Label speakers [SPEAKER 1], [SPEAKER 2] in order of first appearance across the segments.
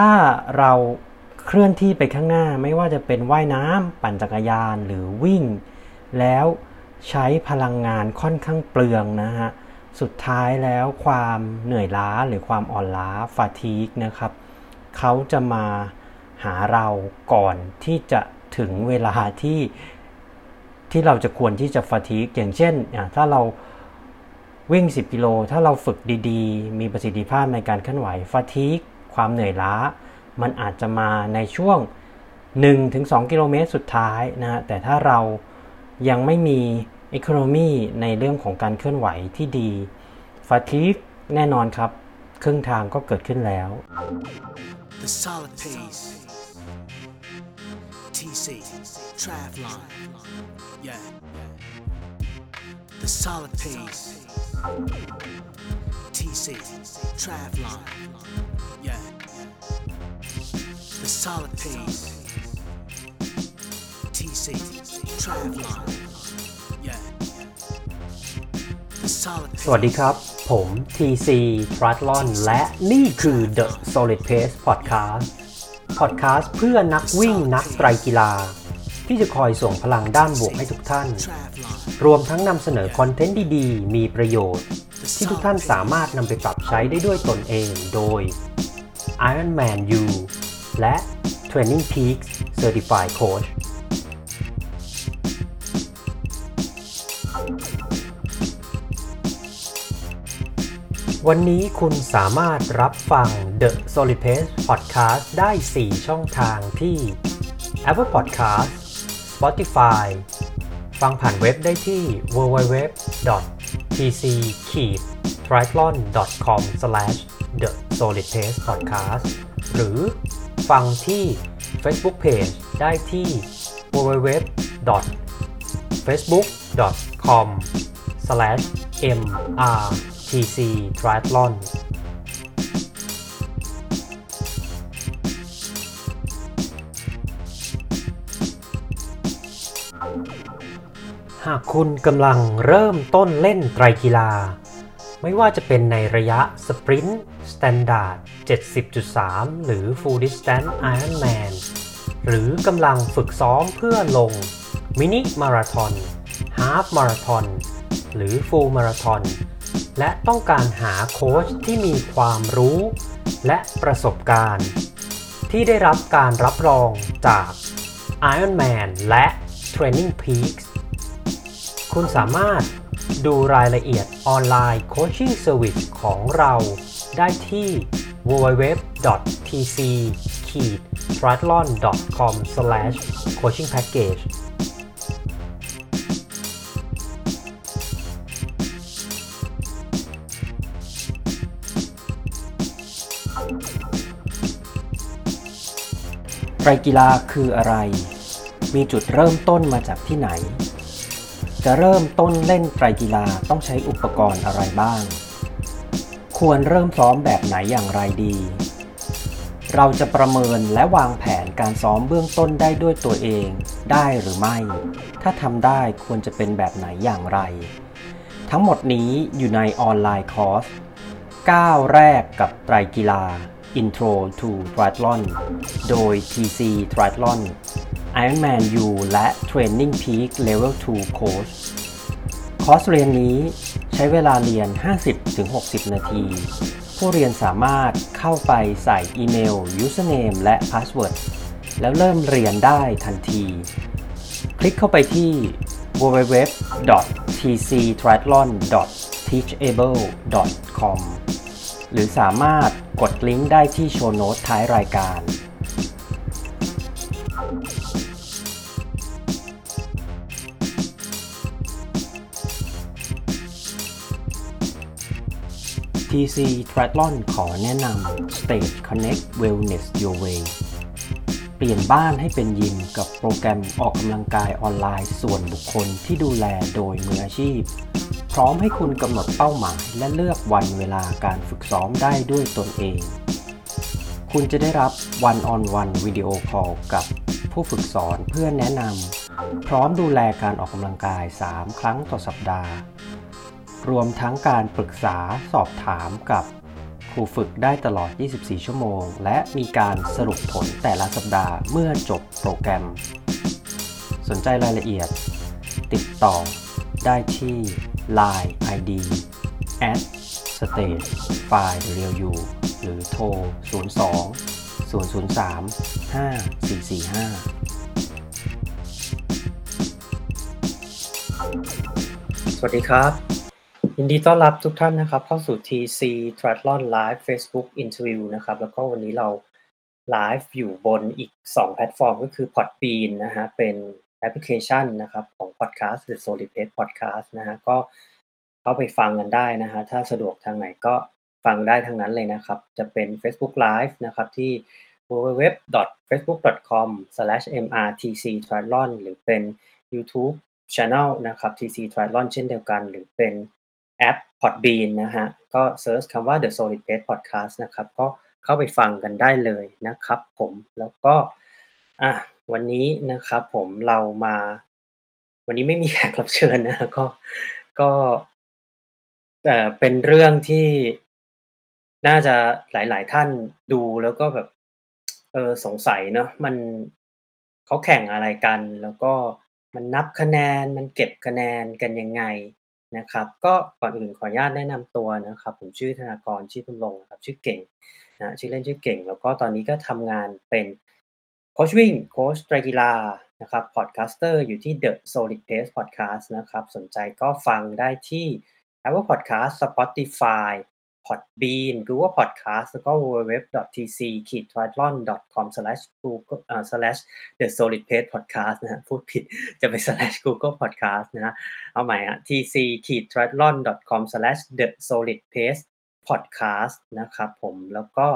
[SPEAKER 1] ถ้าเราเคลื่อนที่ไปข้างหน้าไม่ว่าจะเป็นว่ายน้ำปั่นจักรยานหรือวิ่ง แล้วใช้พลังงานค่อนข้างเปลืองนะฮะ สุดท้ายแล้วความเหนื่อยล้าหรือความอ่อนล้าฟาทีกนะครับ เขาจะมาหาเราก่อนที่จะถึงเวลาที่ที่เราจะควรที่จะฟาทีกอย่างเช่น ถ้าเราวิ่ง 10 กิโล ถ้าเราฝึกดีๆ มีประสิทธิภาพในการเคลื่อนไหวฟาทีก ความเหนื่อยล้า มันอาจจะมาในช่วง 1-2 กิโลเมตรสุดท้ายนะแต่ถ้าเรายังไม่มีอีโคโนมีในเรื่องของการเคลื่อนไหวที่ดีฟาทีกแน่นอนครับ ครึ่งทางก็เกิดขึ้นแล้ว The solid pace TC Travlon yeah The solid pace TC Travlon yeah The solid pace TC Travlon สวัสดีครับ ผม TC t r a t l o n และนี่คือ The Solid Pace Podcast Podcast เพื่อนักวิ่งนักไตรกีฬา ที่จะคอยส่งพลังด้านบวกให้ทุกท่าน รวมทั้งนำเสนอคอนเทนต์ดีๆ มีประโยชน์ ที่ทุกท่านสามารถนำไปปรับใช้ได้ด้วยตนเองโดย Ironman U และ Training Peaks Certified Coach วันนี้คุณสามารถรับฟัง The Solid Pace Podcast ได้ 4 ช่องทางที่ Apple Podcast Spotify ฟังผ่านเว็บได้ที่ www tc k e t t r i a t h l o n c o m t h e s o l i d p a c e p o d c a s t หรือฟังที่ Facebook Page ได้ที่ www.facebook.com/mr TC Triathlon หากคุณกำลังเริ่มต้นเล่นไตรกีฬา ไม่ว่าจะเป็นในระยะ sprint standard 70.3 หรือ Full Distance Ironman หรือกำลังฝึกซ้อมเพื่อลงมินิมาราทอนhalf มาราทอนหรือ full มาราทอนและต้องการหาโค้ชที่มีความรู้ และประสบการณ์ ที่ได้รับการรับรองจาก Ironman และ Training Peaks คุณสามารถดูรายละเอียด online coaching service ของเราได้ที่ www.tc-triathlon.com/coachingpackage ไตรกีฬาคืออะไร มีจุดเริ่มต้นมาจากที่ไหน จะเริ่มต้นเล่นไตรกีฬาต้องใช้อุปกรณ์อะไรบ้าง ควรเริ่มซ้อมแบบไหนอย่างไรดี เราจะประเมินและวางแผนการซ้อมเบื้องต้นได้ด้วยตัวเองได้หรือไม่ ถ้าทำได้ควรจะเป็นแบบไหนอย่างไร ทั้งหมดนี้อยู่ในออนไลน์คอร์ส9 แรกกับไตรกีฬา Intro to Triathlon โดย TC Triathlon Ironman U และ Training Peak Level 2 Coach คอร์สเรียนนี้ใช้เวลาเรียน 50-60 นาที ผู้เรียนสามารถเข้าไปใส่อีเมล username และ password แล้วเริ่มเรียนได้ทันที คลิกเข้าไปที่ www.tctriathlon.teachable.com หรือสามารถกดลิงก์ได้ที่โชว์โน้ตท้ายรายการ TC Triathlon ขอแนะนำ Stage Connect Wellness Your Way เปลี่ยนบ้านให้เป็นยิมกับโปรแกรมออกกำลังกายออนไลน์ส่วนบุคคลที่ดูแลโดยมืออาชีพ พร้อมให้คุณกำหนดเป้าหมายและเลือกวันเวลาการฝึกซ้อมได้ด้วยตนเอง คุณจะได้รับวันออนวันวิดีโอคอลกับผู้ฝึกสอนเพื่อแนะนำพร้อมดูแลการออกกำลังกาย 3 ครั้งต่อสัปดาห์ รวมทั้งการปรึกษาสอบถามกับคครูฝึกได้ตลอด 24 ชั่วโมง และมีการสรุปผลแต่ละสัปดาห์เมื่อจบโปรแกรม สนใจรายละเอียด ติดต่อได้ที่ Line ID at stage file real u หรือโทร 02 003 5445 สวัสดีครับ ยินดีต้อนรับทุกท่านนะครับ เข้าสู่ TC Triathlon Live Facebook Interview นะครับ แล้วก็วันนี้เราไลฟ์อยู่บนอีก 2 แพลตฟอร์มก็คือ Podbean นะฮะเป็นแอปพลิเคชันนะครับของ Podcast หรือ Solid Pace Podcast นะฮะก็เข้าไปฟังกันได้นะฮะถ้าสะดวกทางไหนก็ฟังได้ทั้งนั้นเลยนะครับ จะเป็น Facebook Live นะครับที่ www.facebook.com/mrtctriathlon หรือเป็น YouTube Channel นะครับ TC Triathlon เช่นเดียวกัน หรือเป็น แอป Podbean นะฮะ ก็เซิร์ชคำว่า The Solid Pace Podcast นะครับ ก็เข้าไปฟังกันได้เลยนะครับผมแล้วก็อะวันนี้นะครับผมเรามา วันนี้ไม่มีแขกรับเชิญนะก็ก็แต่เป็นเรื่องที่น่าจะหลาย ๆ ท่านดูแล้วก็แบบเออสงสัยเนาะมันเขาแข่งอะไรกัน แล้วก็มันนับคะแนนมันเก็บคะแนนกันยังไง นะครับ ก็ก่อนอื่นขออนุญาตแนะนำตัวนะครับ ผมชื่อธนากรชื่อพลงครับชื่อเก่งนะชื่อเล่นชื่อเก่ง แล้วก็ตอนนี้ก็ทำงานเป็นโค้ชวิ่งโค้ชไตรกีฬานะครับ podcaster อยู่ที่ The Solid Pace Podcast นะครับ สนใจก็ฟังได้ที่ Apple Podcast Spotify Podbean Google Podcast แล้วก็ www.tc-triathlon.com/google/the-solid-pace-podcast นะฮะพูดผิดจะไป slash Google Podcast นะฮะเอาใหม่ฮะ tc-triathlon.com/the-solid-pace-podcast นะครับผมแล้วก็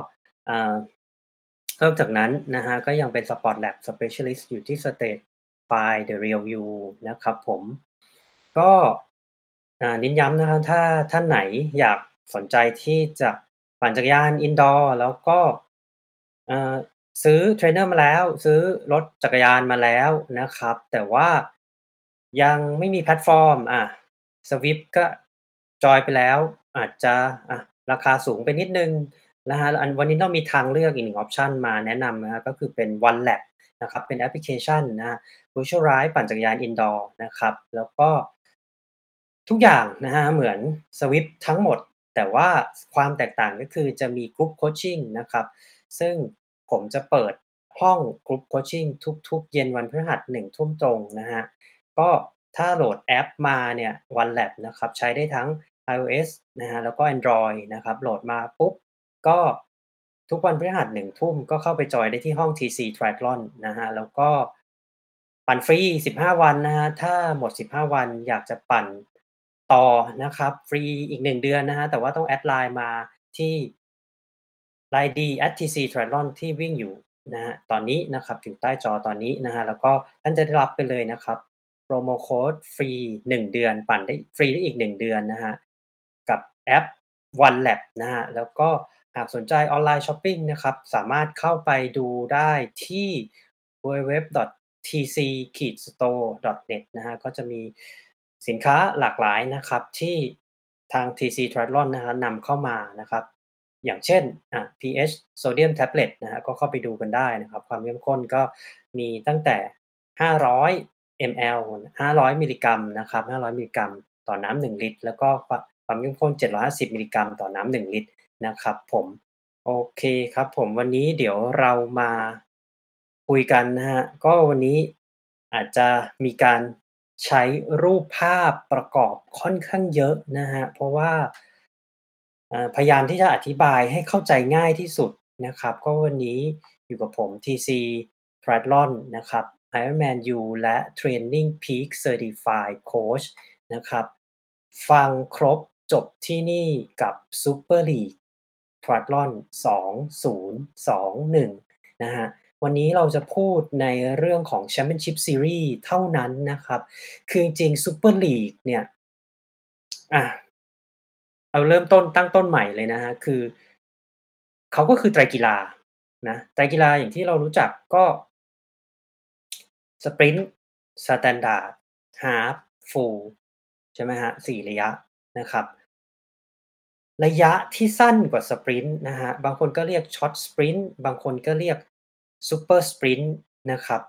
[SPEAKER 1] นอกจากนั้นนะฮะก็ยังเป็น Sport Lab Specialist อยู่ที่ State by The Real You นะครับผมก็นิ้นย้ำนะครับถ้าท่านไหนอยาก สนใจที่จะปั่นจักรยานอินดอร์แล้วก็ซื้อเทรนเนอร์มาแล้ว ซื้อรถจักรยานมาแล้วนะครับ แต่ว่ายังไม่มีแพลตฟอร์ม อะ Zwift ก็ join ไปแล้ว อาจจะอะราคาสูงไปนิดนึงนะฮะอันวันนี้ต้องมีทางเลือกอีกหนึ่ง option มาแนะนำนะก็คือเป็น One Lab นะครับเป็นแอปพลิเคชันนะ Virtual Ride ปั่นจักรยาน indoor นะครับ แล้วก็ทุกอย่างนะฮะเหมือน Zwift ทั้งหมด แต่ว่าความแตกต่างก็คือจะมี group coaching นะครับ ซึ่งผมจะเปิดห้อง group coaching ทุกๆ เย็นวันพฤหัสหนึ่งทุ่มตรงนะฮะ ก็ถ้าโหลดแอปมาเนี่ย OneLab นะครับ ใช้ได้ทั้ง iOS นะฮะแล้วก็ Android นะครับ โหลดมาปุ๊บ ก็ทุกวันพฤหัสหนึ่งทุ่มก็เข้าไปจอยได้ที่ห้อง TC Triathlon นะฮะแล้วก็ปั่นฟรี 15 วันนะฮะถ้าหมด 15 วันอยากจะปั่น ต่อนะครับฟรีอีก1เดือนนะฮะแต่ว่าต้อง add ไลน์มาที่ไลน์ ID @tctriathlon ที่วิ่งอยู่นะฮะตอนนี้นะครับอยู่ใต้จอตอนนี้นะฮะแล้วก็ท่านจะได้รับไปเลยนะครับ promo code ฟรี1เดือน ปั่นได้ฟรีได้อีก1เดือนนะฮะกับแอป One Lab นะฮะแล้วก็หากสนใจ online shopping นะครับสามารถเข้าไปดูได้ที่ www.tc-store.net นะฮะก็จะมี สินค้าหลากหลายนะครับที่ทาง TC Triathlon นะฮะนำเข้ามานะครับอย่างเช่นอะ pH Sodium Tablet นะฮะก็เข้าไปดูกันได้นะครับความเข้มข้นก็มีตั้งแต่ 500 ml 500 มิลลิกรัมนะครับ 500 มิลลิกรัม ต่อน้ำ1ลิตร แล้วก็ความเข้มข้น 750 มิลลิกรัม ต่อน้ำ1ลิตรนะครับผมโอเคครับผมวันนี้เดี๋ยวเรามาคุยกันนะฮะก็วันนี้อาจจะมีการ ใช้รูปภาพประกอบค่อนข้างเยอะนะฮะ เพราะว่าพยายามที่จะอธิบายให้เข้าใจง่ายที่สุดนะครับ ก็วันนี้อยู่กับผม TC t r i a t l o n นะครับ Ironman U และ Training Peak Certified Coach นะครับ ฟังครบจบที่นี่กับ Super League t r i a t l o n 2021 นะฮะ วันนี้เราจะพูดในเรื่องของ Championship Series เท่านั้นนะครับ คือจริง Super League เนี่ย อะเราเริ่มต้นตั้งต้นใหม่เลยนะฮะ คือ เขาก็คือไตรกีฬา นะไตรกีฬาอย่างที่เรารู้จักก็ sprint standard half full ใช่ไหมฮะสี่ระยะนะครับ ระยะที่สั้นกว่าสปรินต์นะครับบางคนก็เรียก short sprint บางคนก็เรียก ซูเปอร์ sprint นะครับ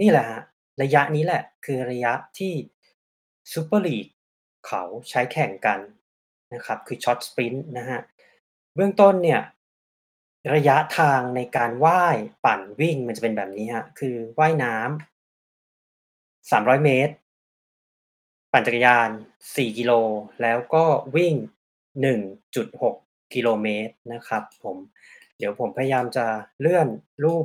[SPEAKER 1] นี่แหละครับระยะนี้แหละคือระยะที่ Super League เขาใช้แข่งกันนะครับคือ short sprint นะครับเบื้องต้นเนี่ยระยะทางในการว่ายปั่นวิ่งมันจะเป็นแบบนี้ครับคือว่ายน้ำ300เมตร ปั่นจักรยาน4กิโลแล้วก็วิ่ง1.6กิโลเมตรนะครับผมเดี๋ยวผมพยายามจะเลื่อนรูป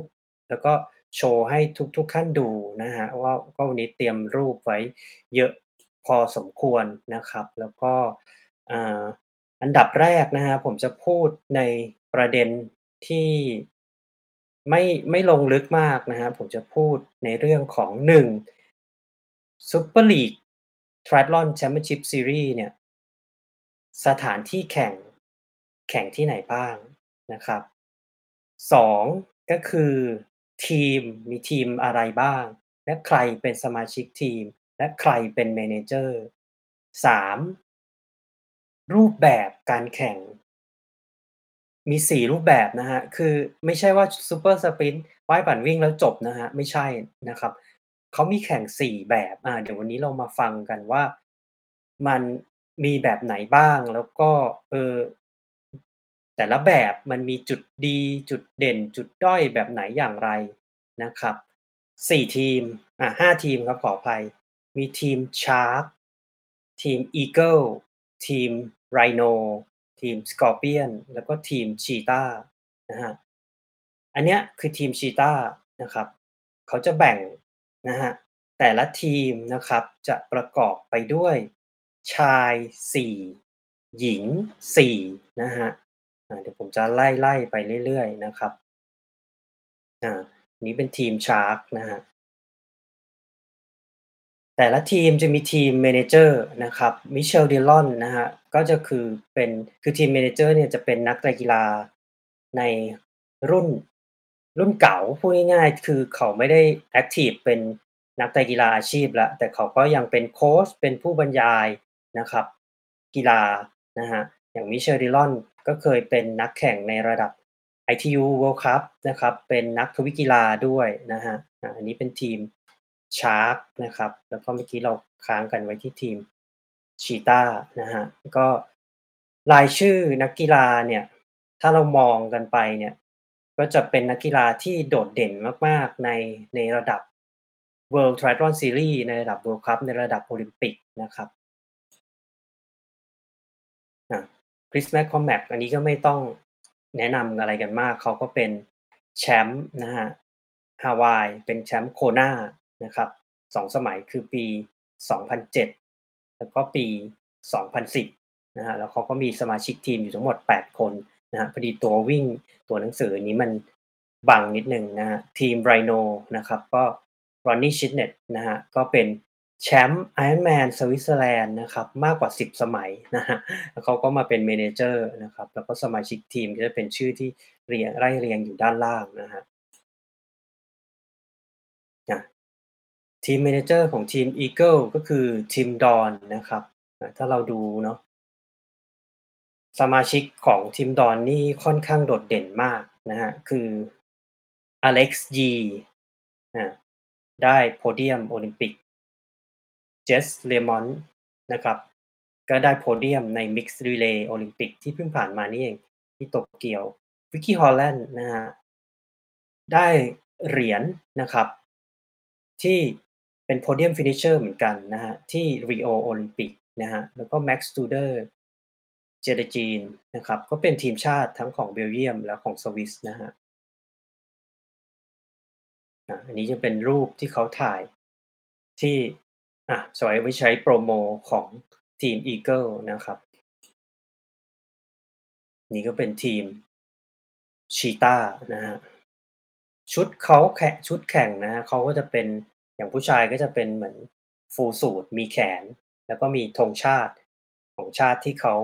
[SPEAKER 1] แล้วก็โชว์ให้ทุกๆท่านดูนะครับว่าว่าวันนี้เตรียมรูปไว้เยอะพอสมควรนะครับ แล้วก็อันดับแรกนะครับผมจะพูดในประเด็นที่ไม่ไม่ลงลึกมากนะครับผมจะพูดในเรื่องของ1 Super League Triathlon Championship Series เนี่ยสถานที่แข่งแข่งที่ไหนบ้างนะครับ2ก็คือ ทีมมีทีมอะไรบ้าง และใครเป็นสมาชิกทีม และใครเป็น Manager 3รูปแบบการแข่ง มี4รูปแบบนะครับคือไม่ใช่ว่า Super Sprint ว่ายปั่นวิ่งแล้วจบนะครับไม่ใช่นะครับเขามีแข่ง4แบบอ่าเดี๋ยววันนี้เรามาฟังกันว่ามันมีแบบไหนบ้างแล้วก็เออ แต่ละแบบมันมีจุดดีจุดเด่น จุดด้อยแบบไหนอย่างไรนะครับ4ทีมอ่า5ทีมครับขออภัย มีทีม Shark ทีม Eagle ทีม Rhino ทีม Scorpion แล้วก็ทีม Cheetah นะครับอันเนี้ยคือทีม Cheetah นะครับเขาจะแบ่งนะครับแต่ละทีมนะครับจะประกอบไปด้วยชาย 4 หญิง4นะครับอ่า เดี๋ยวผมจะไล่ๆไปเรื่อยๆนะครับอ่านี้เป็นทีม Shark นะครับแต่ละทีมจะมีทีม Manager นะครับ Michael Dillon นะครับก็จะคือเป็นคือทีม Manager เนี่ยจะเป็นนักกีฬาในรุ่นรุ่นเก่าพูดง่ายๆ คือเขาไม่ได้แอ็กทิฟเป็นนักกีฬาอาชีพแล้วแต่เขาก็ยังเป็นโค้ชเป็นผู้บรรยายนะครับ กีฬานะครับอย่าง Michael Dillon ก็เคยเป็นนักแข่งในระดับ ITU World Cup นะครับ เป็นนักทวิกีฬาด้วยนะครับอ่าอันนี้เป็นทีม Shark นะครับ แล้วก็เมื่อกี้เราค้างกันไว้ที่ทีม Cheetah นะครับก็รายชื่อนักกีฬาเนี่ยถ้าเรามองกันไปเนี่ยก็จะเป็นนักกีฬาที่โดดเด่นมาก ๆ ในในระดับ World Triathlon Series ในระดับ World Cup ในระดับโอลิมปิกนะครับา Chris McCormack อันนี้ก็ไม่ต้องแนะนำอะไรกันมาก เขาก็เป็นแชมป์นะครับ Hawaii เป็นแชมป์ Kona นะครับ2สมัยคือปี 2007 แล้วก็ปี 2010นะครับแล้วเขาก็มีสมาชิกทีมอยู่ทั้งหมด 8 คนนะครับพอดีตัววิ่งตัวหนังสือนี้มันบังนิดหนึ่งนะครับทีม Rhino นะครับก็ Ronnie Chitnet นะครับก็เป็น แชมป์ Ironman สวิตเซอร์แลนด์นะครับมากกว่า 10 สมัยนะครับแล้วเขาก็มาเป็น Manager นะครับแล้วก็สมาชิกทีมก็จะเป็นชื่อที่เรียงไล่เรียงอยู่ด้านล่างนะครับอ่าทีม Manager ของทีม Eagle ก็คือ Tim Don นะครับ ถ้าเราดูเนาะสมาชิกของ Tim Don นี่ค่อนข้างโดดเด่นมากนะครับคือ Alex Yee อ่าได้โพเดียมโอลิมปิก Jess Learmonth นะครับ ก็ได้โพเดียมใน Mixed Relay โอลิมปิกที่เพิ่งผ่านมานี่เอง ที่โตเกียว Ricky Holland นะครับได้เหรียญนะครับ ที่เป็น Podium Finisher เหมือนกันนะครับที่ Rio โอลิมปิกนะครับแล้วก็ Max Studer Jerejean นนะครับ ก็เป็นทีมชาติทั้งของเบลเยียมและของสวิสนะครับอ่าอันนี้จะเป็นรูปที่เขาถ่ายที่ อ่าสไว้ไว้ใช้โพรโมของทีม Eagle นะครับ นี่ก็เป็นทีม Cheetah นะครับชุดเขาแข่ชุดแข่งนะครับเขาก็จะเป็นอย่างผู้ชายก็จะเป็นเหมือน Full suit มีแขน แล้วก็มีธงชาติของชาติที่เขา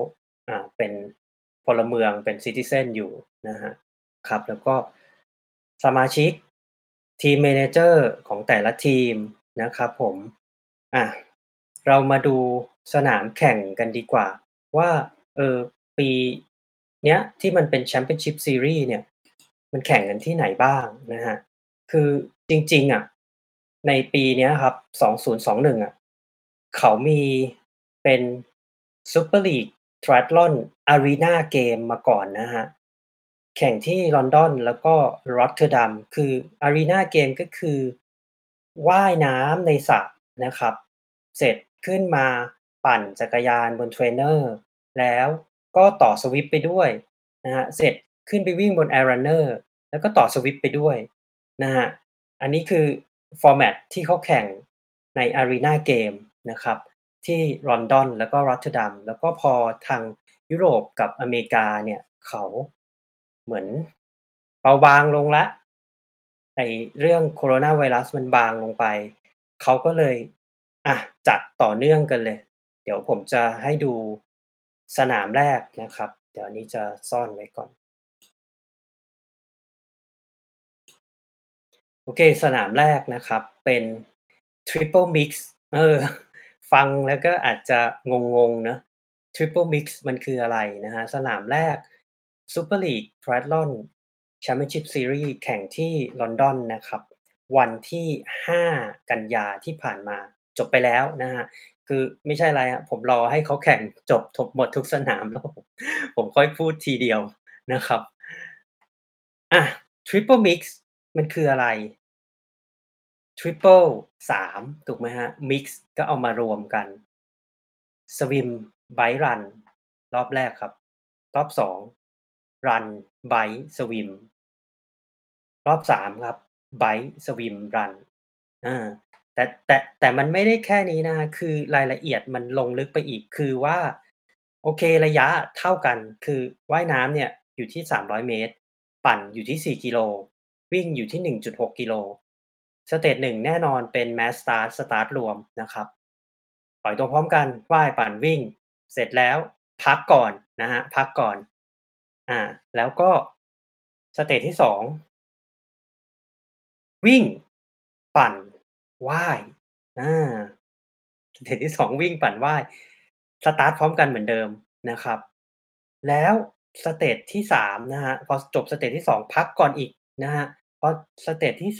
[SPEAKER 1] อ่าเป็นพลเมืองเป็น Citizen อยู่นะครับครับ แล้วก็สมาชิกทีม Manager ของแต่ละทีมนะครับผม อ่าเรามาดูสนามแข่งกันดีกว่า ว่า เออ ปีเนี้ยที่มันเป็น Championship Series เนี่ย มันแข่งกันที่ไหนบ้างนะครับคือจริง ๆ อะ ในปีเนี้ยครับ 2021 อะ เขามีเป็น Super League Triathlon Arena Game มาก่อนนะครับแข่งที่ลอนดอนแล้วก็ Rotterdam คือ Arena Game ก็คือว่ายน้ำในสระ นะครับ เสร็จขึ้นมาปั่นจักรยานบนเทรนเนอร์แล้วก็ต่อ Zwift ไปด้วยนะครับเสร็จขึ้นไปวิ่งบน Air Runner แล้วก็ต่อ Zwift ไปด้วยนะครับอันนี้คือ format ที่เขาแข่งใน Arena Game นะครับที่ลอนดอนแล้วก็ Rotterdam แล้วก็พอทางยุโรปกับอเมริกาเนี่ยเขาเหมือนเบาบางลงล้วไอเรื่องโคโรนาไวรัสมันบางลงไป เขาก็เลยอะจัดต่อเนื่องกันเลย เดี๋ยวผมจะให้ดูสนามแรกนะครับ เดี๋ยวอันนี้จะซ่อนไว้ก่อน โอเค สนามแรกนะครับ เป็น Triple Mix เออ ฟังแล้วก็อาจจะงงๆเนาะ Triple Mix มันคืออะไรนะครับสนามแรก Super League Triathlon Championship Series แข่งที่ลอนดอนนะครับ วันที่ 5 กันยาที่ผ่านมาจบไปแล้วนะครับคือไม่ใช่อะไรอะผมรอให้เขาแข่งจบทบหมดทุกสนามแล้วผมผมค่อยพูดทีเดียวนะครับอะ Triple Mix มันคืออะไร? Triple 3ถูกไหมครับ? Mix ก็เอามารวมกัน Swim Bike Run รอบแรกครับ รอบ2 Run Bike Swim รอบ3ครับ Bike Swim Run อา แต่ แต่ แต่มันไม่ได้แค่นี้นะครับ คือรายละเอียดมันลงลึกไปอีก คือว่า โอเค ระยะเท่ากัน คือว่ายน้ำเนี่ยอยู่ที่ 300 เมตร ปั่นอยู่ที่ 4 กิโล วิ่งอยู่ที่ 1.6 กิโล stage 1 แน่นอนเป็น Mass Start สตาร์ต รวมนะครับ ปล่อยตัวพร้อมกัน ว่าย ปั่น วิ่ง เสร็จแล้วพักก่อนนะครับ พักก่อน อา แล้วก็ stage ที่ 2 วิ่ง ปั่น ว่าย อา stage ที่ 2 วิ่ง ปั่น ว่าย สตาร์ต พร้อมกันเหมือนเดิมนะครับ แล้ว stage ที่ 3 นะครับ พอจบ stage ที่ 2 พักก่อนอีกนะครับ พอ stage ที่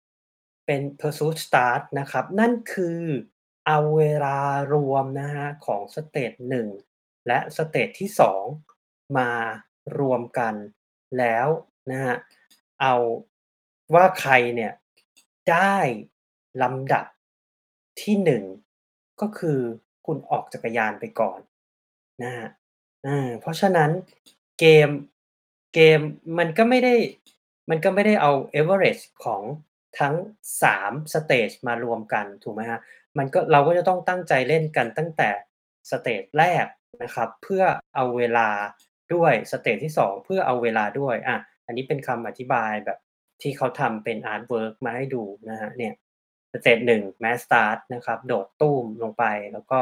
[SPEAKER 1] 3 เป็น Pursuit Start นะครับ นั่นคือเอาเวลารวมนะครับของ stage 1 และ stage ที่ 2 มารวมกัน แล้วนะครับเอา ว่าใครเนี่ยได้ลำดับที่1ก็คือคุณออกจักรยานไปก่อนนะครับอาเพราะฉะนั้นเกมเกมมันก็ไม่ได้มันก็ไม่ได้เอา average ของทั้ง3 stage มารวมกันถูกไหมครับมันก็เราก็จะต้องตั้งใจเล่นกันตั้งแต่ stage แรกนะครับ เพื่อเอาเวลาด้วย stage ที่ 2 เพื่อเอาเวลาด้วยอาอันนี้เป็นคำอธิบายแบบ ที่เขาทำเป็น artwork มาให้ดูนะครับเนี่ย stage 1 Mass Start นะครับ โดดตู้มลงไปแล้วก็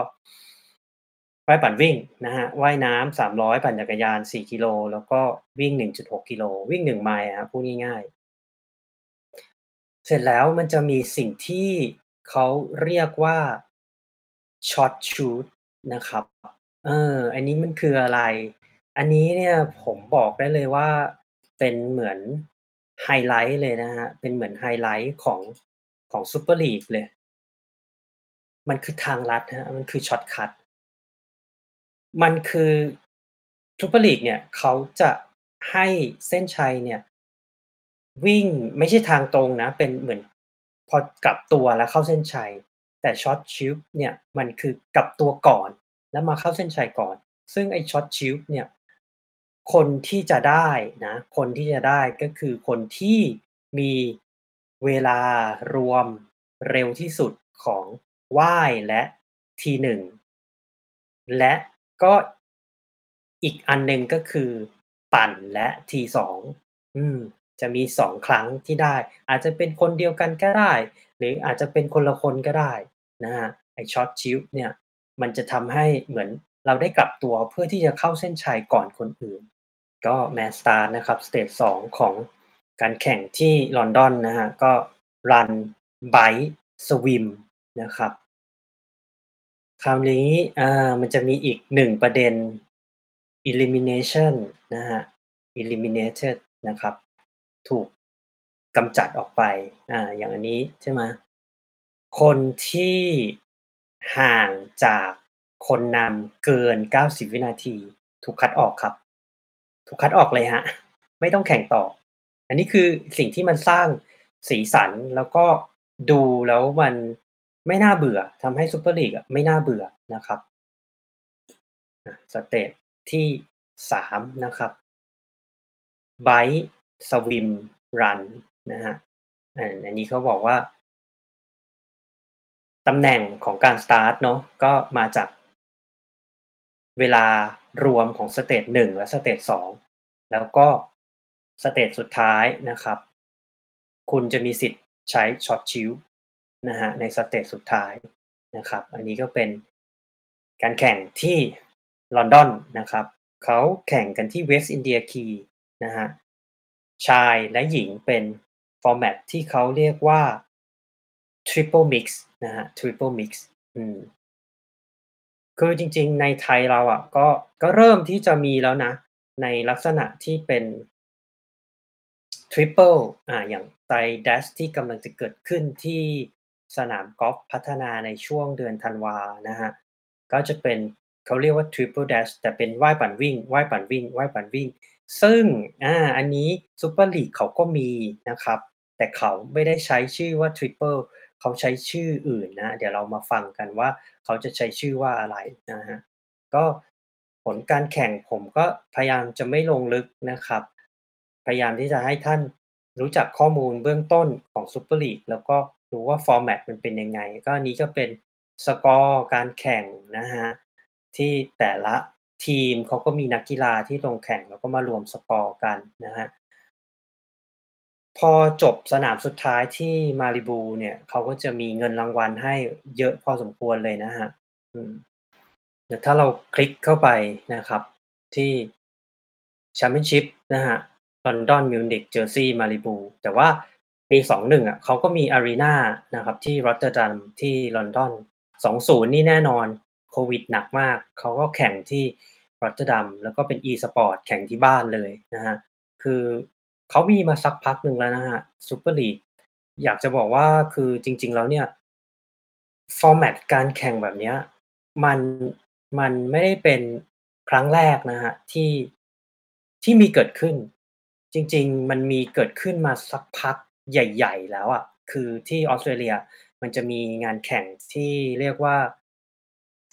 [SPEAKER 1] ว่ายปั่นวิ่งนะครับว่ายน้ำ300ปั่นจักรยาน4กิโลแล้วก็วิ่ง1.6กิโลวิ่ง1ไมล์อะครับพูดง่ายๆ เสร็จแล้วมันจะมีสิ่งที่เขาเรียกว่า Short Shoot นะครับเอออันนี้มันคืออะไร?อันนี้เนี่ยผมบอกได้เลยว่าเป็นเหมือน ไฮไลต์เลยนะครับเป็นเหมือนไฮไลต์ของของ Super League เลย มันคือทางลัดครับมันคือ shortcut มันคือ Super League เนี่ยเขาจะให้เส้นชัยเนี่ย วิ่งไม่ใช่ทางตรงนะ เป็นเหมือนพอกลับตัวแล้วเข้าเส้นชัย แต่ Short Shoot เนี่ยมันคือกลับตัวก่อน แล้วมาเข้าเส้นชัยก่อน ซึ่งไอ้ Short Shoot เนี่ย คนที่จะได้นะคนที่จะได้ก็คือคนที่มีเวลารวมเร็วที่สุดของว่ายและ T1 และก็อีกอันหนึ่งก็คือปั่นและ T2 อืม จะมี2ครั้งที่ได้ อาจจะเป็นคนเดียวกันก็ได้ หรืออาจจะเป็นคนละคนก็ได้นะครับไอ้ Short Shoot เนี่ย มันจะทำให้เหมือนเราได้กลับตัวเพื่อที่จะเข้าเส้นชัยก่อนคนอื่น ก็ Mass Start นะครับสเตจ2ของการแข่งที่ลอนดอนนะครับก็ Run Bike Swim นะครับคราวนี้อ่ามันจะมีอีก1ประเด็น elimination นะฮะ eliminated นะครับ ถูกกำจัดออกไปอ่าอย่างอันนี้ใช่ไหมคนที่ห่างจากคนนำเกิน 90 วินาที ถูกคัดออกครับ ถูกคัดออกเลยครับไม่ต้องแข่งต่อ อันนี้คือสิ่งที่มันสร้างสีสันแล้วก็ดูแล้วมันไม่น่าเบื่อทำให้ Super League อะไม่น่าเบื่อนะครับ stage ที่3นะครับ Bike Swim Run นะครับอาอันนี้เขาบอกว่าตำแหน่งของการสตาร์ตเนาะก็มาจากเวลา รวมของ stage 1และ stage 2แล้วก็ stage สุดท้ายนะครับ คุณจะมีสิทธิ์ใช้ Short Chute นะครับในสเตจสุดท้ายนะครับ อันนี้ก็เป็นการแข่งที่ลอนดอนนะครับเขาแข่งกันที่ West India Quay นะครับชายและหญิงเป็นฟอร์แมตที่เขาเรียกว่า Triple Mix นะครับ Triple Mix อืม คือจริง ๆ ในไทยเราอะก็ก็เริ่มที่จะมีแล้วนะ ในลักษณะที่เป็น Triple อ่าอย่าง Thai Dash ที่กำลังจะเกิดขึ้นที่สนามกอล์ฟพัฒนาในช่วงเดือนธันวานะครับก็จะเป็นเขาเรียกว่า Triple Dash แต่เป็นว่ายปั่นวิ่งว่ายปั่นวิ่งว่ายปั่นวิ่ง ซึ่งอ่าอันนี้ Super League เขาก็มีนะครับ แต่เขาไม่ได้ใช้ชื่อว่า Triple เขาใช้ชื่ออื่นนะ เดี๋ยวเรามาฟังกันว่า เขาจะใช้ชื่อว่าอะไรนะครับก็ผลการแข่งผมก็พยายามจะไม่ลงลึกนะครับ พยายามที่จะให้ท่านรู้จักข้อมูลเบื้องต้นของ Super League แล้วก็รู้ว่าฟอร์แมตมันเป็นยังไง ก็นี้ก็เป็นสกอร์การแข่งนะครับที่แต่ละทีมเขาก็มีนักกีฬาที่ลงแข่งแล้วก็มารวมสกอร์กันนะครับ พอจบสนามสุดท้ายที่ Malibu เนี่ยเขาก็จะมีเงินรางวัลให้เยอะพอสมควรเลยนะครับอืมเดี๋ยวถ้าเราคลิกเข้าไปนะครับ ที่ Championship นะครับ London, Munich, Jersey, Malibu แต่ว่าปี21อะเขาก็มีอารีนานะครับ ที่ Rotterdam ที่ลอนดอน20นี่แน่นอนโควิดหนักมาก เขาก็แข่งที่ Rotterdam แล้วก็เป็น E-Sport แข่งที่บ้านเลยนะครับคือ เขามีมาสักพักหนึ่งแล้วนะครับ Super League อยากจะบอกว่าคือจริง ๆ แล้วเนี่ยฟอร์แมตการแข่งแบบเนี้ยมันมันไม่ได้เป็นครั้งแรกนะครับที่ที่มีเกิดขึ้น จริง ๆ มันมีเกิดขึ้นมาสักพักใหญ่ ๆ แล้วอะคือที่ออสเตรเลียมันจะมีงานแข่งที่เรียกว่า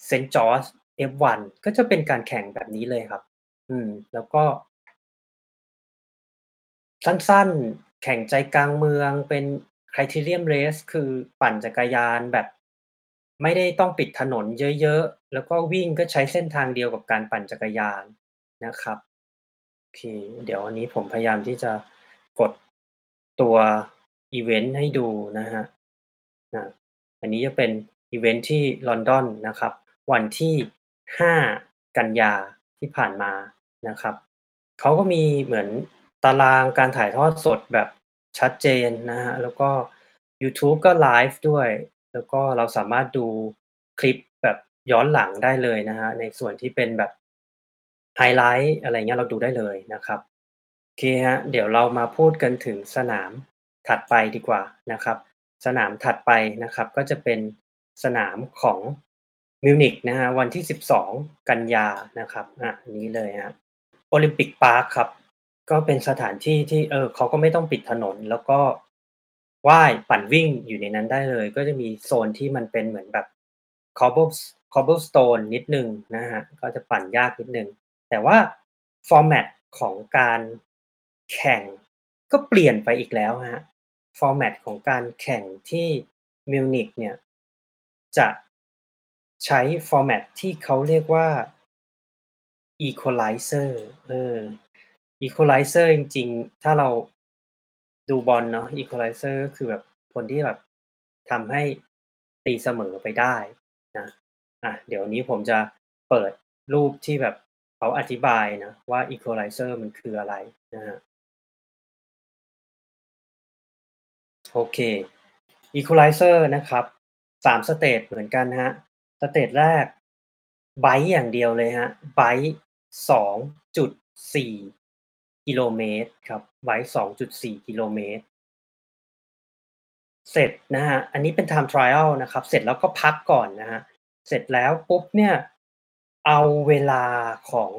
[SPEAKER 1] St. George F1 ก็จะเป็นการแข่งแบบนี้เลยครับ อืม แล้วก็ สั้น ๆ แข่งใจกลางเมืองเป็น Criterium Race คือปั่นจักรยานแบบ ไม่ได้ต้องปิดถนนเยอะ ๆ แล้วก็วิ่งก็ใช้เส้นทางเดียวกับการปั่นจักรยานนะครับโอเค เดี๋ยวอันนี้ผมพยายามที่จะกดตัวอิเวนต์ให้ดูนะครับอาอันนี้จะเป็นอิเวนต์ที่ลอนดอนนะครับ วันที่ 5 กันยาที่ผ่านมานะครับเขาก็มีเหมือน ตารางการถ่ายทอดสดแบบชัดเจนนะครับแล้วก็ยูทูบก็ไลฟ์ด้วย แล้วก็เราสามารถดูคลิปแบบย้อนหลังได้เลยนะครับในส่วนที่เป็นแบบไฮไลต์อะไรเงี้ยเราดูได้เลยนะครับโอเคครับเดี๋ยวเรามาพูดกันถึงสนามถัดไปดีกว่านะครับ สนามถัดไปนะครับ ก็จะเป็นสนามของมิวนิกนะครับวันที่ 12 กันยานะครับอาอันนี้เลยครับ Olympic Park ครับ ก็เป็นสถานที่ที่ เออ เขาก็ไม่ต้องปิดถนน แล้วก็ว่ายปั่นวิ่งอยู่ในนั้นได้เลย ก็จะมีโซนที่มันเป็นเหมือนแบบ Cobbles Cobblestone นิดนึงนะครับก็จะปั่นยากนิดนึง แต่ว่าฟอร์แมตของการแข่งก็เปลี่ยนไปอีกแล้วครับฟอร์แมตของการแข่งที่มิวนิกเนี่ย จะใช้ฟอร์แมตที่เขาเรียกว่า Equalizer เออ Equalizer จริง ๆ ถ้าเราดูบอลเนาะ Equalizer ก็คือแบบคนที่แบบทำให้ตีเสมอไปได้นะอาเดี๋ยวนี้ผมจะเปิดรูปที่แบบเขาอธิบายนะว่า Equalizer มันคืออะไรนะครับโอเค Equalizer นะครับ3 stage เหมือนกันครับ stage แรก Bike อย่างเดียวเลยครับ Bike 2.4 กิโลเมตรครับ ไว้2.4กิโลเมตร เสร็จนะครับอันนี้เป็น Time Trial นะครับ เสร็จแล้วก็พักก่อนนะครับเสร็จแล้วปุ๊บเนี่ย เอาเวลาของ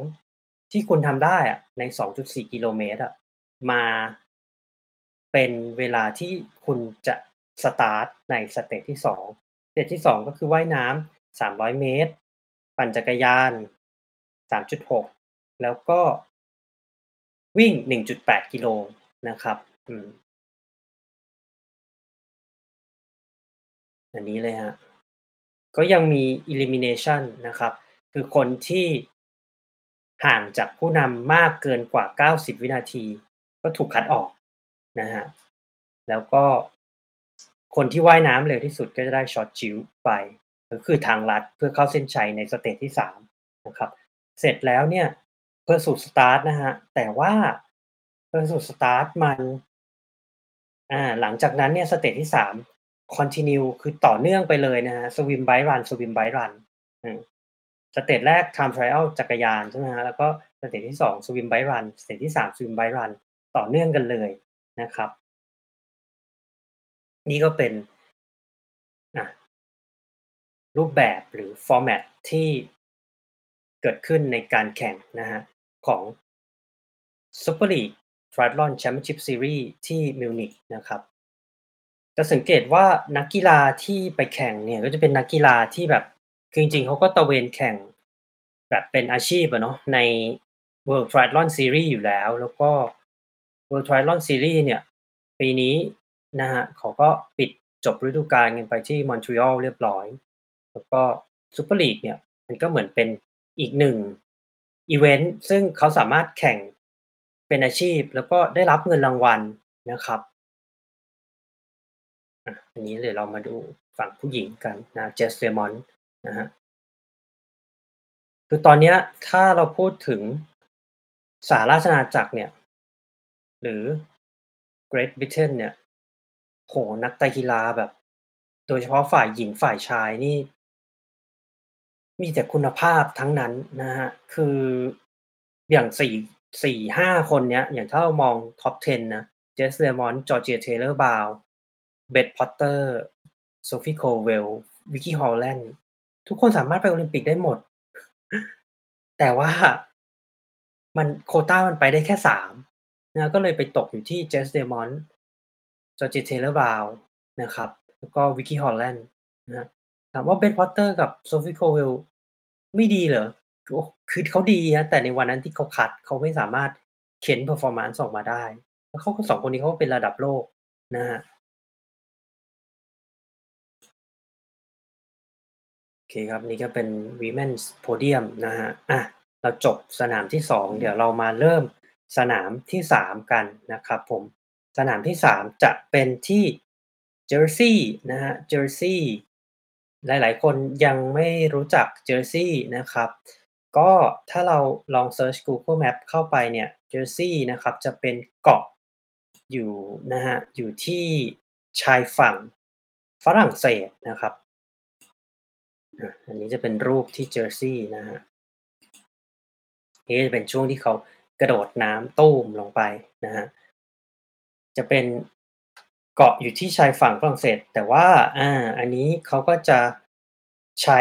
[SPEAKER 1] ที่คุณทำได้อะใน 2.4 กิโลเมตรอะมาเป็นเวลาที่คุณจะสตาร์ตใน stage ที่2 stage ที่2ก็คือว่ายน้ำ300 เมตร ปั่นจักรยาน 3.6 แล้วก็ วิ่ง 1.8 กิโลนะครับอันนี้เลยครับก็ยังมี Elimination นะครับ คือคนที่ห่างจากผู้นำมากเกินกว่า 90 วินาที ก็ถูกคัดออกนะครับแล้วก็คนที่ว่ายน้ำเร็วที่สุดก็จะได้ Short Shield ไปก็คือทางลัดเพื่อเข้าเส้นชัยในสเตจที่3นะครับ เสร็จแล้วเนี่ย Pursuit Start นะครับแต่ว่า Pursuit Start มัน อ่า หลังจากนั้นเนี่ย stage ที่3 Continue คือต่อเนื่องไปเลยนะครับ Swim Bike Run Swim Bike Run stage แรก Time Trial จักรยานใช่ไหมครับแล้วก็ stage ที่2 Swim Bike Run stage ที่3 Swim Bike Run ต่อเนื่องกันเลยนะครับ นี่ก็เป็นรูปแบบหรือฟอร์แมตที่เกิดขึ้นในการแข่งนะครับ ของ Super League Triathlon Championship Series ที่มิวนิกนะครับจะสังเกตว่านักกีฬาที่ไปแข่งเนี่ยก็จะเป็นนักกีฬาที่แบบคือจริงๆเขาก็ตระเวนแข่งแบบเป็นอาชีพอะเนาะใน World Triathlon Series อยู่แล้ว แล้วก็ World Triathlon Series เนี่ย ปีนี้นะครับเขาก็ปิดจบฤดูกาลกันไปที่ Montreal เรียบร้อย แล้วก็ Super League เนี่ย มันก็เหมือนเป็นอีก1 อิเวนต์ซึ่งเขาสามารถแข่งเป็นอาชีพ แล้วก็ได้รับเงินรางวัลนะครับอันนี้เดี๋ยเรามาดูฝั่งผู้หญิงกันนะ Jess Learmonth นะครับคือตอนนี้ถ้าเราพูดถึงสหราชอาณาจักรเนี่ย หรือ Great Britain เนี่ยโอ้โฮนักไตกีฬาแบบ โดยเฉพาะฝ่ายหญิงฝ่ายชายนี่ มีแต่คุณภาพทั้งนั้นนะฮะ คืออย่างสี่สี่ห้าคนเนี้ย อย่างถ้าเรามอง top 10 นะ Jess Learmonth Georgia Taylor-Brown Beth Potter Sophie Coldwell Vicky Holland ทุกคนสามารถไปโอลิมปิกได้หมด แต่ว่ามันโควตามันไปได้แค่สามนะก็เลยไปตกอยู่ที่ Jess Learmonth Georgia Taylor-Brown นะครับ แล้วก็ Vicky Holland นะถามว่า Beth Potter กับ Sophie Coldwell ไม่ดีเหรอ?โอ้ คือเขาดีนะ แต่ในวันนั้นที่เขาคัด เขาไม่สามารถเค้น Performance ออกมาได้ แล้วเขาก็2คนนี้เขาก็เป็นระดับโลกนะครับ โอเคครับ นี่ก็เป็น Women's Podium นะครับ อะ เราจบสนามที่ 2 เดี๋ยวเรามาเริ่มสนามที่ 3 กันนะครับผม สนามที่ 3 จะเป็นที่เจอร์ซีย์นะครับ เจอร์ซีย์ หลาย ๆ คนยังไม่รู้จักเจอร์ซีย์นะครับ ก็ถ้าเราลอง search Google Map เข้าไปเนี่ยเจอร์ซีย์นะครับจะเป็นเกาะอยู่นะครับอยู่ที่ชายฝั่งฝรั่งเศสนะครับ อันนี้จะเป็นรูปที่เจอร์ซีย์นะครับนี่จะเป็นช่วงที่เขากระโดดน้ำตู้มลงไปนะครับจะเป็น เกาะอยู่ที่ชายฝั่งฝรั่งเศส แต่ว่าอ่าอันนี้เขาก็จะใช้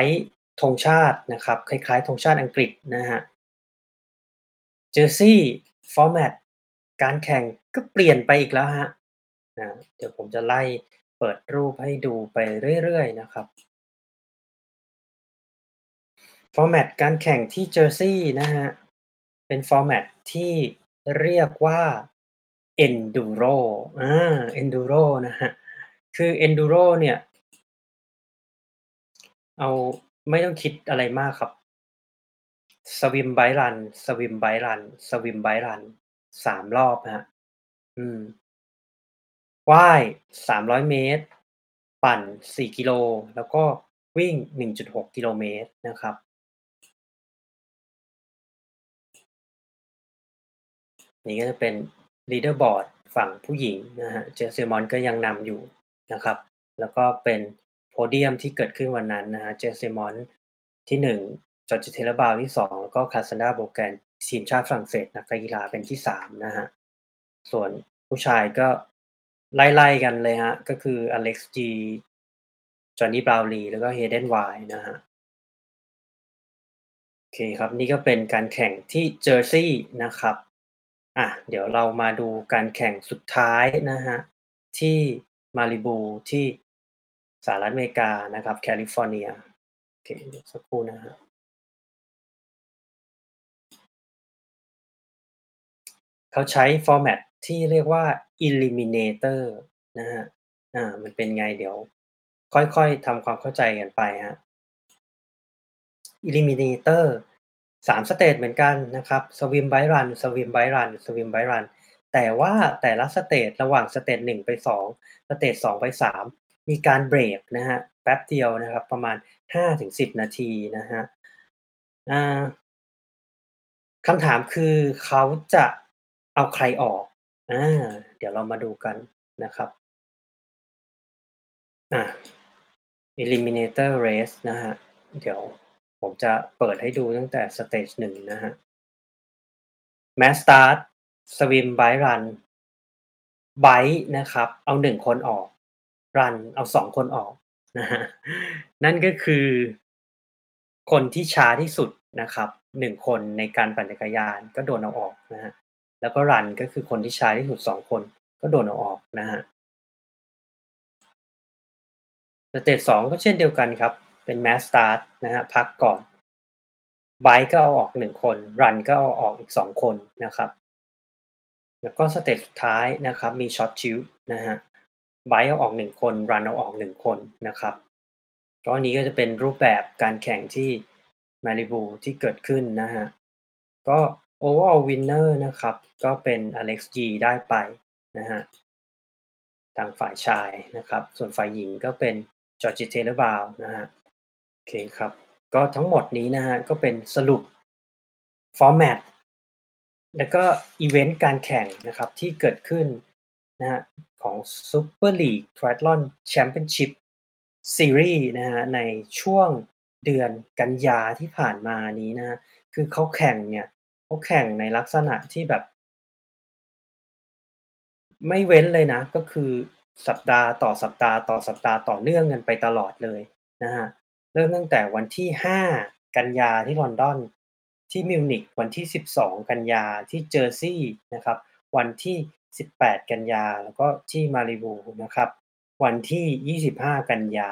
[SPEAKER 1] ธงชาตินะครับ คล้ายๆธงชาติอังกฤษนะครับเจอร์ซีย์ฟอร์แมตการแข่งก็เปลี่ยนไปอีกแล้วครับอาเดี๋ยวผมจะไล่เปิดรูปให้ดูไปเรื่อยๆนะครับฟอร์แมตการแข่งที่เจอร์ซีย์นะครับเป็นฟอร์แมตที่เรียกว่า Enduro อ่า Enduro นะครับคือ Enduro เนี่ย เอาไม่ต้องคิดอะไรมากครับ Swim Bike Run Swim Bike Run Swim Bike Run 3รอบครับอืมว่าย300เมตร ปั่น4กิโล แล้วก็วิ่ง1.6กิโลเมตรนะครับ นี่ก็จะเป็น Leaderboard ฝั่งผู้หญิงนะครับ Jess Learmonth ก็ยังนำอยู่นะครับ แล้วก็เป็น Podium ที่เกิดขึ้นวันนั้นนะครับ Jess Learmonth ที่1 Georgia Taylor-Brown ที่สองแล้วก็ Cassandre Beaugrand ทีมชาติฝรั่งเศสนักกีฬาเป็นที่สามนะฮะส่วนผู้ชายก็ไล่ๆกันเลยฮะ ก็คืออเล็กซ์จีจอห์นนี่บราวลีแล้วก็เฮเดนไวนะฮะโอเคครับ นี่ก็เป็นการแข่งที่เจอร์ซีย์นะครับ อะเดี๋ยวเรามาดูการแข่งสุดท้ายนะฮะที่มาริบูที่สหรัฐอเมริกานะครับ แคลิฟอร์เนียโอเคสักครู่นะฮะเขาใช้ฟอร์แมตที่เรียกว่า Eliminator นะฮะอ่ามันเป็นไงเดี๋ยว ค่อยๆทำความเข้าใจกันไปฮะ Eliminator สาม stage เหมือนกันนะครับ Swim Bike Run Swim Bike Run Swim Bike Run แต่ว่าแต่ละ stage ระหว่าง stage 1ไป2 stage 2ไป3มีการเบรกนะฮะแป๊บเดียวนะครับ ประมาณ5-10นาทีนะฮะคำถามคือเขาจะเอาใครออกอ่าเดี๋ยวเรามาดูกันนะครับอ่า eliminator race นะฮะเดี๋ยว ผมจะเปิดให้ดูตั้งแต่สเตจหนึ่งนะฮะ mass start swim by run by นะครับ เอาหนึ่งคนออก run เอาสองคนออกนะฮะนั่นก็คือคนที่ช้าที่สุดนะครับหนึ่งคนในการปั่นจักรยานก็โดนเอาออกนะฮะแล้วก็ run ก็คือคนที่ช้าที่สุดสองคนก็โดนเอาออกนะฮะ stage สองก็เช่นเดียวกันครับ เป็น mass start นะฮะพักก่อน bike ก็เอาออกหนึ่งคน run ก็เอาออกอีกสองคนนะครับแล้วก็ stage สุดท้ายนะครับมี short chute นะฮะ bike เอาออกหนึ่งคน run เอาออกหนึ่งคนนะครับก็นี้ก็จะเป็นรูปแบบการแข่งที่มาลิบูที่เกิดขึ้นนะฮะก็ overall winner นะครับ ก็เป็น Alex Yee ได้ไปนะฮะทางฝ่ายชายนะครับ ส่วนฝ่ายหญิงก็เป็น Georgia Taylor-Brown นะฮะ เคครับ ก็ทั้งหมดนี้นะฮะก็เป็นสรุปฟอร์แมตแล้วก็อีเวนต์การแข่งนะครับที่เกิดขึ้นนะฮะของ Super League Triathlon Championship Series นะฮะในช่วงเดือนกันยาที่ผ่านมานี้นะฮะคือเขาแข่งเนี่ยเขาแข่งในลักษณะที่แบบ ไม่เว้นเลยนะ ก็คือสัปดาห์ต่อสัปดาห์ต่อสัปดาห์ต่อเนื่องกันไปตลอดเลยนะฮะ ริ่มตั้งแต่วันที่ 5 กันยาที่ลอนดอน ที่มิวนิกวันที่ 12 กันยาที่เจอร์ซีย์นะครับ วันที่ 18 กันยาแล้วก็ที่มาริบูนะครับ วันที่ 25 กันยา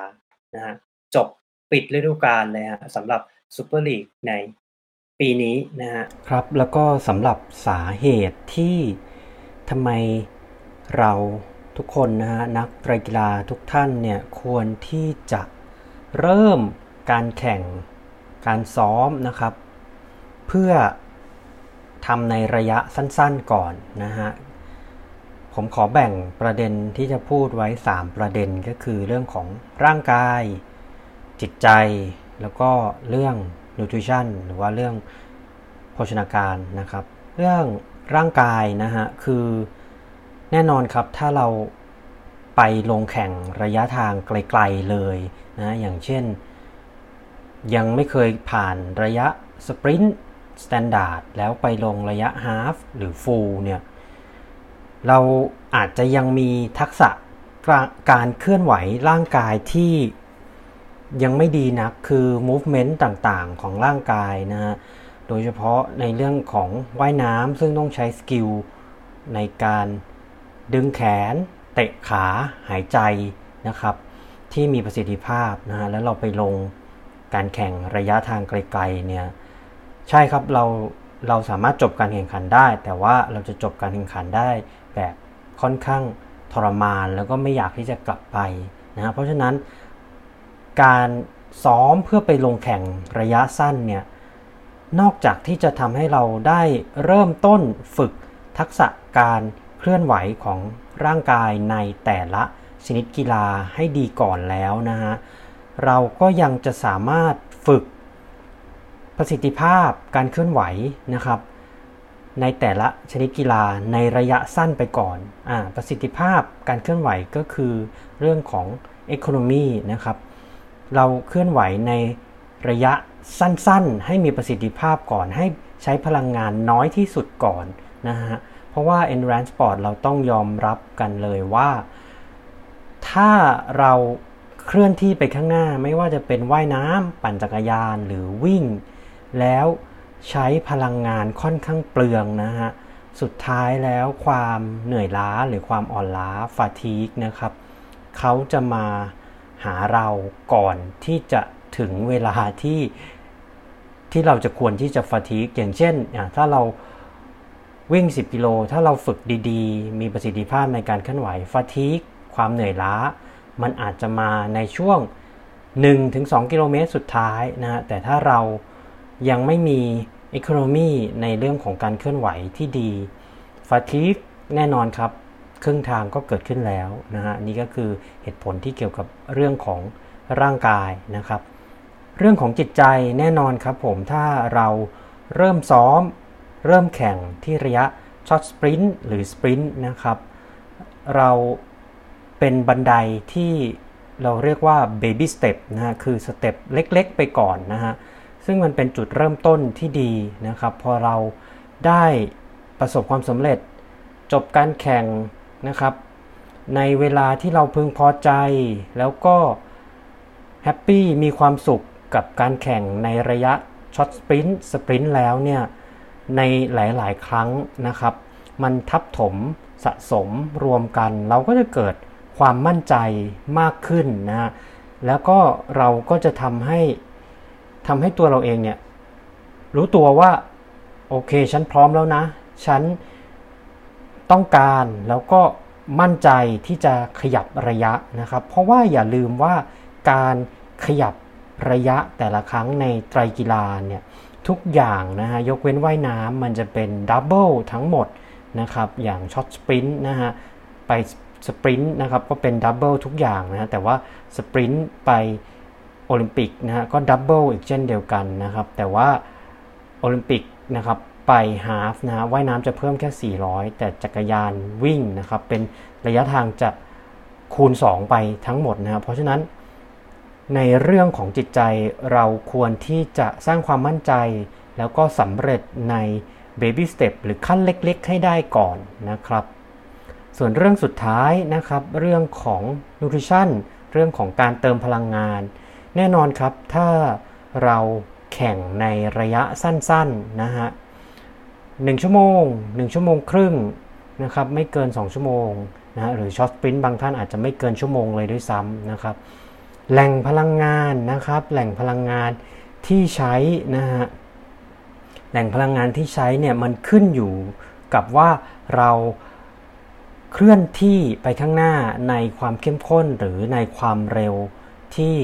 [SPEAKER 1] นะฮะจบปิดฤดูกาลเลยฮะสำหรับซูเปอร์ลีกในปีนี้นะฮะครับแล้วก็สำหรับสาเหตุที่ทำไมเราทุกคนนะฮะนักกีฬาทุกท่านเนี่ยควรที่จะ เริ่มการแข่งการซ้อมนะครับ เพื่อทำในระยะสั้นๆก่อนนะฮะผมขอแบ่งประเด็นที่จะพูดไว้ 3 ประเด็นก็คือเรื่องของร่างกาย จิตใจ แล้วก็เรื่อง nutrition หรือว่าเรื่องโภชนาการนะครับ เรื่องร่างกายนะฮะคือแน่นอนครับถ้าเราไปลงแข่งระยะทางไกลๆเลย นะอย่างเช่น ยังไม่เคยผ่านระยะ sprint standard แล้วไปลงระยะ half หรือ full เนี่ยเราอาจจะยังมีทักษะการเคลื่อนไหวร่างกายที่ยังไม่ดีนักคือ movement ต่างๆ ของร่างกายนะฮะ โดยเฉพาะในเรื่องของว่ายน้ำซึ่งต้องใช้ skillในการดึงแขน เตะขาหายใจนะครับ ที่มีประสิทธิภาพนะฮะแล้วเราไปลงการแข่งระยะทางไกลๆเนี่ยใช่ครับเราเราสามารถจบการแข่งขันได้ แต่ว่าเราจะจบการแข่งขันได้แบบค่อนข้างทรมานแล้วก็ไม่อยากที่จะกลับไปนะเพราะฉะนั้นการซ้อมเพื่อไปลงแข่งระยะสั้นเนี่ยนอกจากที่จะทำให้เราได้เริ่มต้นฝึกทักษะการเคลื่อนไหวของร่างกายในแต่ละ ชนิดกีฬาให้ดีก่อนแล้วนะฮะเราก็ยังจะสามารถฝึกประสิทธิภาพการเคลื่อนไหวนะครับ ในแต่ละชนิดกีฬาในระยะสั้นไปก่อนอประสิทธิภาพการเคลื่อนไหวก็คือเรื่องของ economy นะครับ เราเคลื่อนไหวในระยะสั้นๆ ให้มีประสิทธิภาพก่อน ให้ใช้พลังงานน้อยที่สุดก่อนนะฮะ เพราะว่า endurance sport เราต้องยอมรับกันเลยว่า ถ้าเราเคลื่อนที่ไปข้างหน้าไม่ว่าจะเป็นว่ายน้ำปั่นจักรยานหรือวิ่ง แล้วใช้พลังงานค่อนข้างเปลืองนะฮะ สุดท้ายแล้วความเหนื่อยล้าหรือความอ่อนล้าฟาทีกนะครับ เขาจะมาหาเราก่อนที่จะถึงเวลาที่ที่เราจะควรที่จะฟาทีกอย่างเช่น ถ้าเราวิ่ง 10 กิโล ถ้าเราฝึกดีๆ มีประสิทธิภาพในการเคลื่อนไหวฟาทีก ความเหนื่อยล้า มันอาจจะมาในช่วง 1-2 กิโลเมตรสุดท้ายนะฮะแต่ถ้าเรายังไม่มีอีโคโนมีในเรื่องของการเคลื่อนไหวที่ดี fatigue แน่นอนครับ ครึ่งทางก็เกิดขึ้นแล้วนะฮะนี่ก็คือเหตุผลที่เกี่ยวกับเรื่องของร่างกายนะครับ เรื่องของจิตใจแน่นอนครับผมถ้าเราเริ่มซ้อม เริ่มแข่งที่ระยะ short sprint หรือ sprint นะครับ เรา เป็นบันไดที่เราเรียกว่า baby step นะฮะ คือ step เล็กๆ ไปก่อนนะฮะ ซึ่งมันเป็นจุดเริ่มต้นที่ดีนะครับ พอเราได้ประสบความสำเร็จ จบการแข่งนะครับ ในเวลาที่เราพึงพอใจ แล้วก็ happy มีความสุขกับการแข่งในระยะ short sprint sprint แล้วเนี่ย ในหลายๆ ครั้งนะครับ มันทับถมสะสมรวมกัน เราก็จะเกิด ความมั่นใจมากขึ้นนะแล้วก็เราก็จะทำให้ทำให้ตัวเราเองเนี่ยรู้ตัวว่าโอเคฉันพร้อมแล้วนะ ฉันต้องการแล้วก็มั่นใจที่จะขยับระยะนะครับ เพราะว่าอย่าลืมว่าการขยับระยะแต่ละครั้งในไตรกีฬาเนี่ยทุกอย่างนะฮะยกเว้นว่ายน้ำมันจะเป็นดับเบิลทั้งหมดนะครับ อย่าง short sprint นะฮะไป sp sprint นะครับก็เป็น double ทุกอย่างนะฮะแต่ว่า sprint ไปโอลิมปิกนะฮะก็ double อีกเช่นเดียวกันนะครับแต่ว่าโอลิมปิกนะครับไป half นะฮะว่ายน้ำจะเพิ่มแค่ 400 แต่จักรยานวิ่งนะครับเป็นระยะทางจะคูณ 2 ไปทั้งหมดนะครับเพราะฉะนั้นในเรื่องของจิตใจเราควรที่จะสร้างความมั่นใจ แล้วก็สำเร็จใน Baby Step หรือขั้นเล็กๆ ให้ได้ก่อนนะครับ ส่วนเรื่องสุดท้ายนะครับ เรื่องของ Nutrition เรื่องของการเติมพลังงาน แน่นอนครับ ถ้าเราแข่งในระยะสั้นๆนะฮะหชั่วโมง 1 ชั่วโมงครึ่งนะครับไม่เกิน 2 ชั่วโมงนะหรือช็อตสปรินต์บางท่านอาจจะไม่เกินชั่วโมงเลยด้วยซ้ำนะครับ แหล่งพลังงานนะครับ แหล่งพลังงานที่ใช้นะฮะแหล่งพลังงานที่ใช้เนี่ยมันขึ้นอยู่กับว่าเรา เคลื่อนที่ไปข้างหน้าในความเข้มข้นหรือในความเร็วที่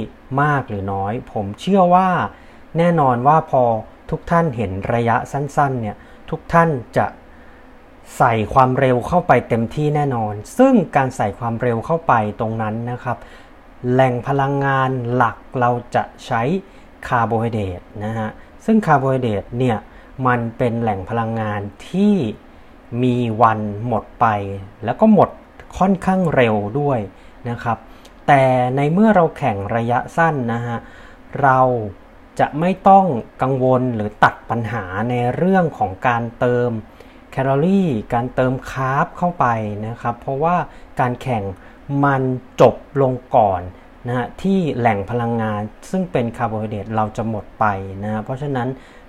[SPEAKER 1] มากหรือน้อย ผมเชื่อว่าแน่นอนว่าพอทุกท่านเห็นระยะสั้นๆเนี่ยทุกท่านจะใส่ความเร็วเข้าไปเต็มที่แน่นอน ซึ่งการใส่ความเร็วเข้าไปตรงนั้นนะครับ แหล่งพลังงานหลักเราจะใช้คาร์โบไฮเดรตนะฮะซึ่งคาร์โบไฮเดรตเนี่ยมันเป็นแหล่งพลังงานที่ มีวันหมดไป แล้วก็หมดค่อนข้างเร็วด้วยนะครับ แต่ในเมื่อเราแข่งระยะสั้นนะฮะเราจะไม่ต้องกังวลหรือตัดปัญหาในเรื่องของการเติมแคลอรี่ การเติมคาร์บเข้าไปนะครับ เพราะว่าการแข่งมันจบลงก่อนนะฮะที่แหล่งพลังงานซึ่งเป็นคาร์โบไฮเดรตเราจะหมดไปนะเพราะฉะนั้น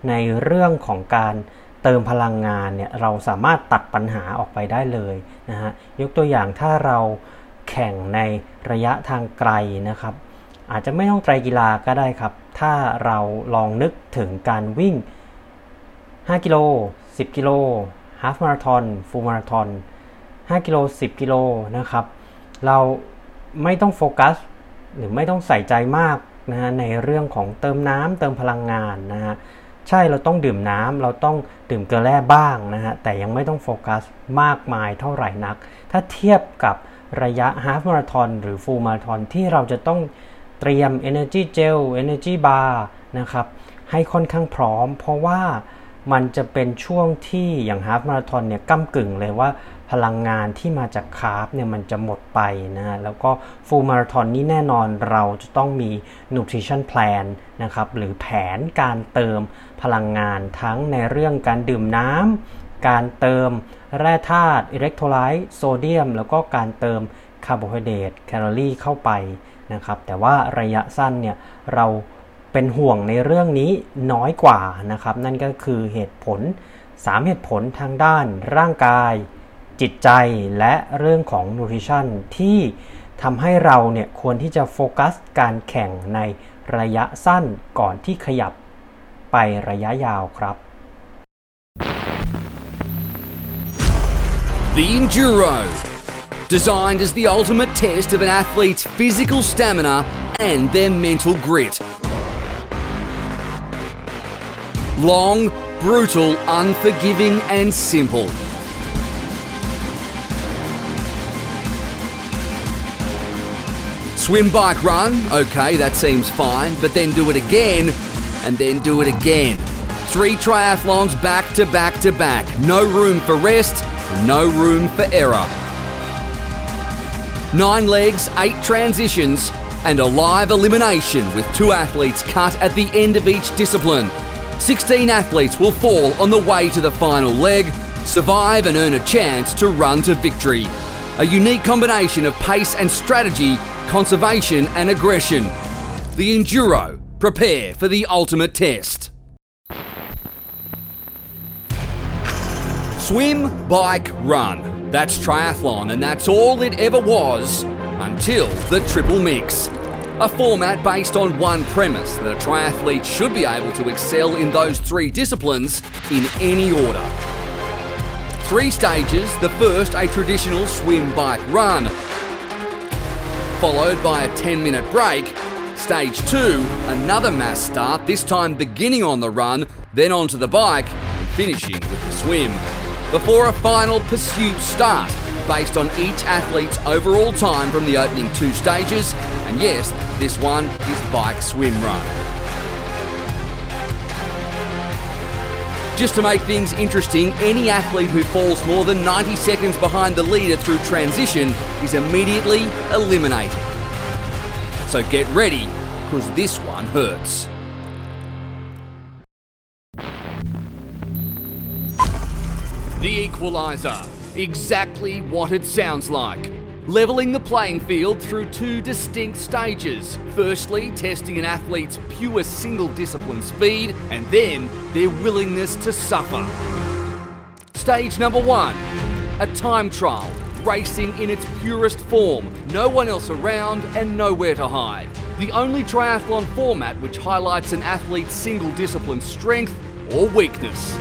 [SPEAKER 1] ในเรื่องของการ เติมพลังงานเนี่ยเราสามารถตัดปัญหาออกไปได้เลยนะฮะยกตัวอย่างถ้าเราแข่งในระยะทางไกลนะครับ อาจจะไม่ต้องไตรกีฬาก็ได้ครับ ถ้าเราลองนึกถึงการวิ่ง 5 กิโล 10 กิโลฮาฟมาราทอนฟูลมาราทอน5กิโล 10 กิโลนะครับ เราไม่ต้องโฟกัส หรือไม่ต้องใส่ใจมากนะฮะในเรื่องของเติมน้ำเติมพลังงานนะฮะ ใช่เราต้องดื่มน้ำเราต้องดื่มเกลือแร่บ้างนะฮะแต่ยังไม่ต้องโฟกัสมากมายเท่าไหร่นัก ถ้าเทียบกับระยะฮาฟมาราทอนหรือฟูลมาราทอนที่เราจะต้องเตรียม Energy Gel Energy Bar นะครับให้ค่อนข้างพร้อม เพราะว่า มันจะเป็นช่วงที่อย่างฮาฟมาราทอนเนี่ยก้ากึ่งเลยว่าพลังงานที่มาจากคาร์บเนี่ยมันจะหมดไปนะฮะแล้วก็ฟูลมาราธอนนี้แน่นอนเราจะต้องมี nutrition plan นะครับหรือแผนการเติมพลังงานทั้งในเรื่องการดื่มน้ำการเติมแร่ธาตุอิเล็กโทรไลต์โซเดียม แล้วก็การเติมคาร์โบไฮเดรตแคลอรี่เข้าไปนะครับแต่ว่าระยะสั้นเนี่ยเรา เป็นห่วงในเรื่องนี้น้อยกว่านะครับ นั่นก็คือเหตุผล 3 เหตุผลทางด้านร่างกาย จิตใจและเรื่องของ nutrition ที่ทำให้เราเนี่ยควรที่จะโฟกัสการแข่งในระยะสั้นก่อนที่ขยับไประยะยาวครับ
[SPEAKER 2] The Enduro. Designed as the ultimate test of an athlete's physical stamina and their mental grit. Long, brutal, unforgiving, and simple. Swim, bike, run, okay, that seems fine, but then do it again, and then do it again. Three triathlons back to back to back. No room for rest, no room for error. Nine legs, eight transitions, and a live elimination with two athletes cut at the end of each discipline. 16 athletes will fall on the way to the final leg, survive and earn a chance to run to victory. A unique combination of pace and strategy, conservation and aggression. The Enduro. Prepare for the ultimate test. Swim, bike, run. That's triathlon, and that's all it ever was until the triple mix. A format based on one premise that a triathlete should be able to excel in those three disciplines in any order. Three stages the first, a traditional swim, bike, run, followed by a 10 minute break. Stage two, another mass start, this time beginning on the run, then onto the bike, and finishing with the swim. Before a final pursuit start, based on each athlete's overall time from the opening two stages. And yes, this one is bike swim run. Just to make things interesting, any athlete who falls more than 90 seconds behind the leader through transition is immediately eliminated. So get ready, because this one hurts. The Equaliser. Exactly what it sounds like. Levelling the playing field through two distinct stages. Firstly, testing an athlete's pure single discipline speed, and then their willingness to suffer. Stage number one a time trial, racing in its purest form, no one else around and nowhere to hide. The only triathlon format which highlights an athlete's single discipline strength or weakness.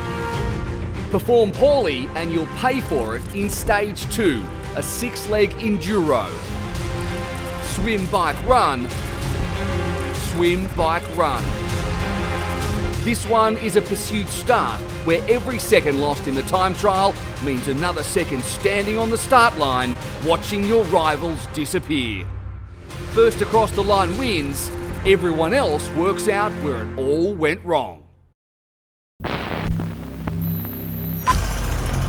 [SPEAKER 2] Perform poorly and you'll pay for it in stage two, a six leg enduro. Swim, bike, run. Swim, bike, run. This one is a pursuit start, where every second lost in the time trial means another second standing on the start line, watching your rivals disappear. First across the line wins, everyone else works out where it all went wrong.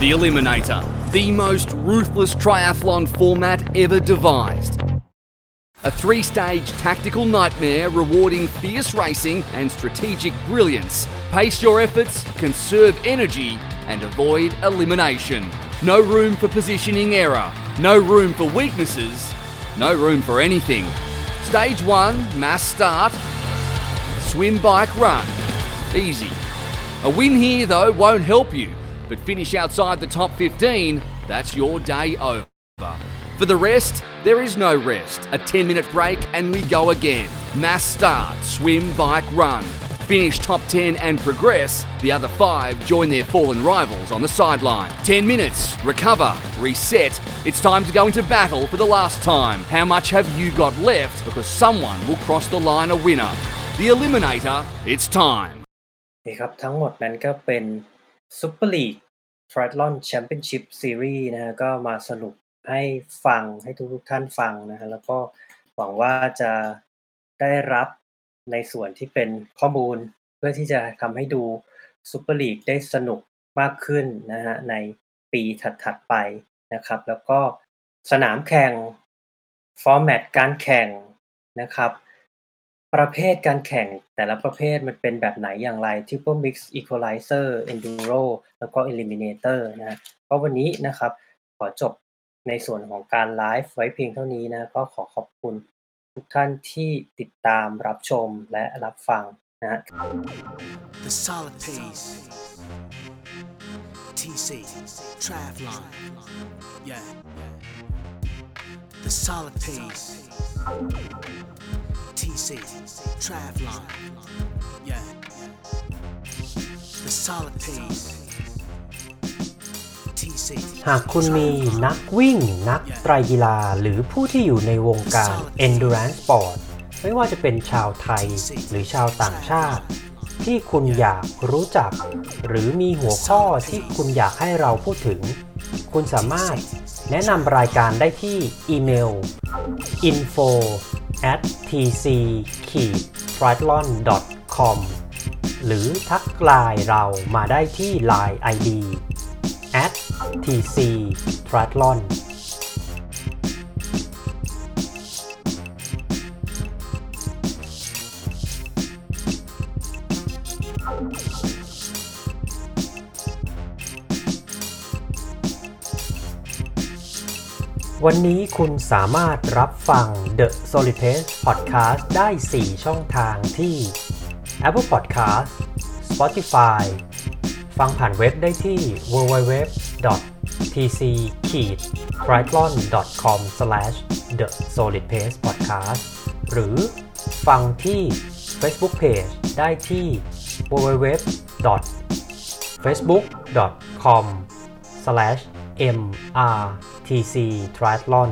[SPEAKER 2] The Eliminator, the most ruthless triathlon format ever devised. A three stage tactical nightmare rewarding fierce racing and strategic brilliance. Pace your efforts, conserve energy, and avoid elimination. No room for positioning error, no room for weaknesses, no room for anything. Stage one, mass start. Swim, bike, run. Easy. A win here, though, won't help you, but finish outside the top 15, that's your day over. For the rest, there is no rest. A 10 minute break and we go again. Mass start, swim, bike, run. Finish top 10 and progress. The other five join their fallen rivals on the sideline. 10 minutes, recover, reset. It's time to go into battle for the last time. How much have you got left? Because someone will cross the line a winner. The Eliminator, it's time.
[SPEAKER 1] นี่ครับทั้งหมดนั้นก็เป็น Super League Triathlon Championship Series นะฮะก็มาสรุปให้ฟังให้ทุกๆท่านฟังนะฮะแล้วก็หวังว่าจะได้รับในส่วนที่เป็นข้อมูลเพื่อที่จะทำให้ดู Super League ได้สนุกมากขึ้นนะฮะในปีถัดๆไปนะครับ แล้วก็สนามแข่ง ฟอร์แมตการแข่งนะครับ ประเภทการแข่งแต่ละประเภทมันเป็นแบบไหนอย่างไร Triple Mix Equalizer Enduro แล้วก็ Eliminator นะฮะก็วันนี้นะครับ ขอจบในส่วนของการไลฟ์ไว้เพียงเท่านี้นะ ก็ขอขอบคุณทุกท่านที่ติดตามรับชมและรับฟังนะฮะ
[SPEAKER 3] The solid pace. TC, Travlon. Yeah. The solid pace. TC, Travlon. Yeah. The solid pace. TC.
[SPEAKER 1] หากคุณมีนักวิ่ง นักไตรกีฬา หรือผู้ที่อยู่ในวงการ endurance sport ไม่ว่าจะเป็นชาวไทยหรือชาวต่างชาติ ที่คุณอยากรู้จัก หรือมีหัวข้อที่คุณอยากให้เราพูดถึง คุณสามารถแนะนำรายการได้ที่อีเมล info at tc triathlon com หรือทักไลน์เรามาได้ที่ Line ID at tc triathlon วันนี้คุณสามารถรับฟัง The Solid Pace Podcast ได้ 4 ช่องทางที่ Apple Podcast Spotify ฟังผ่านเว็บได้ที่ www tc triathlon com the solid pace podcast หรือฟังที่ Facebook Page ได้ที่ www facebook com mrtc triathlon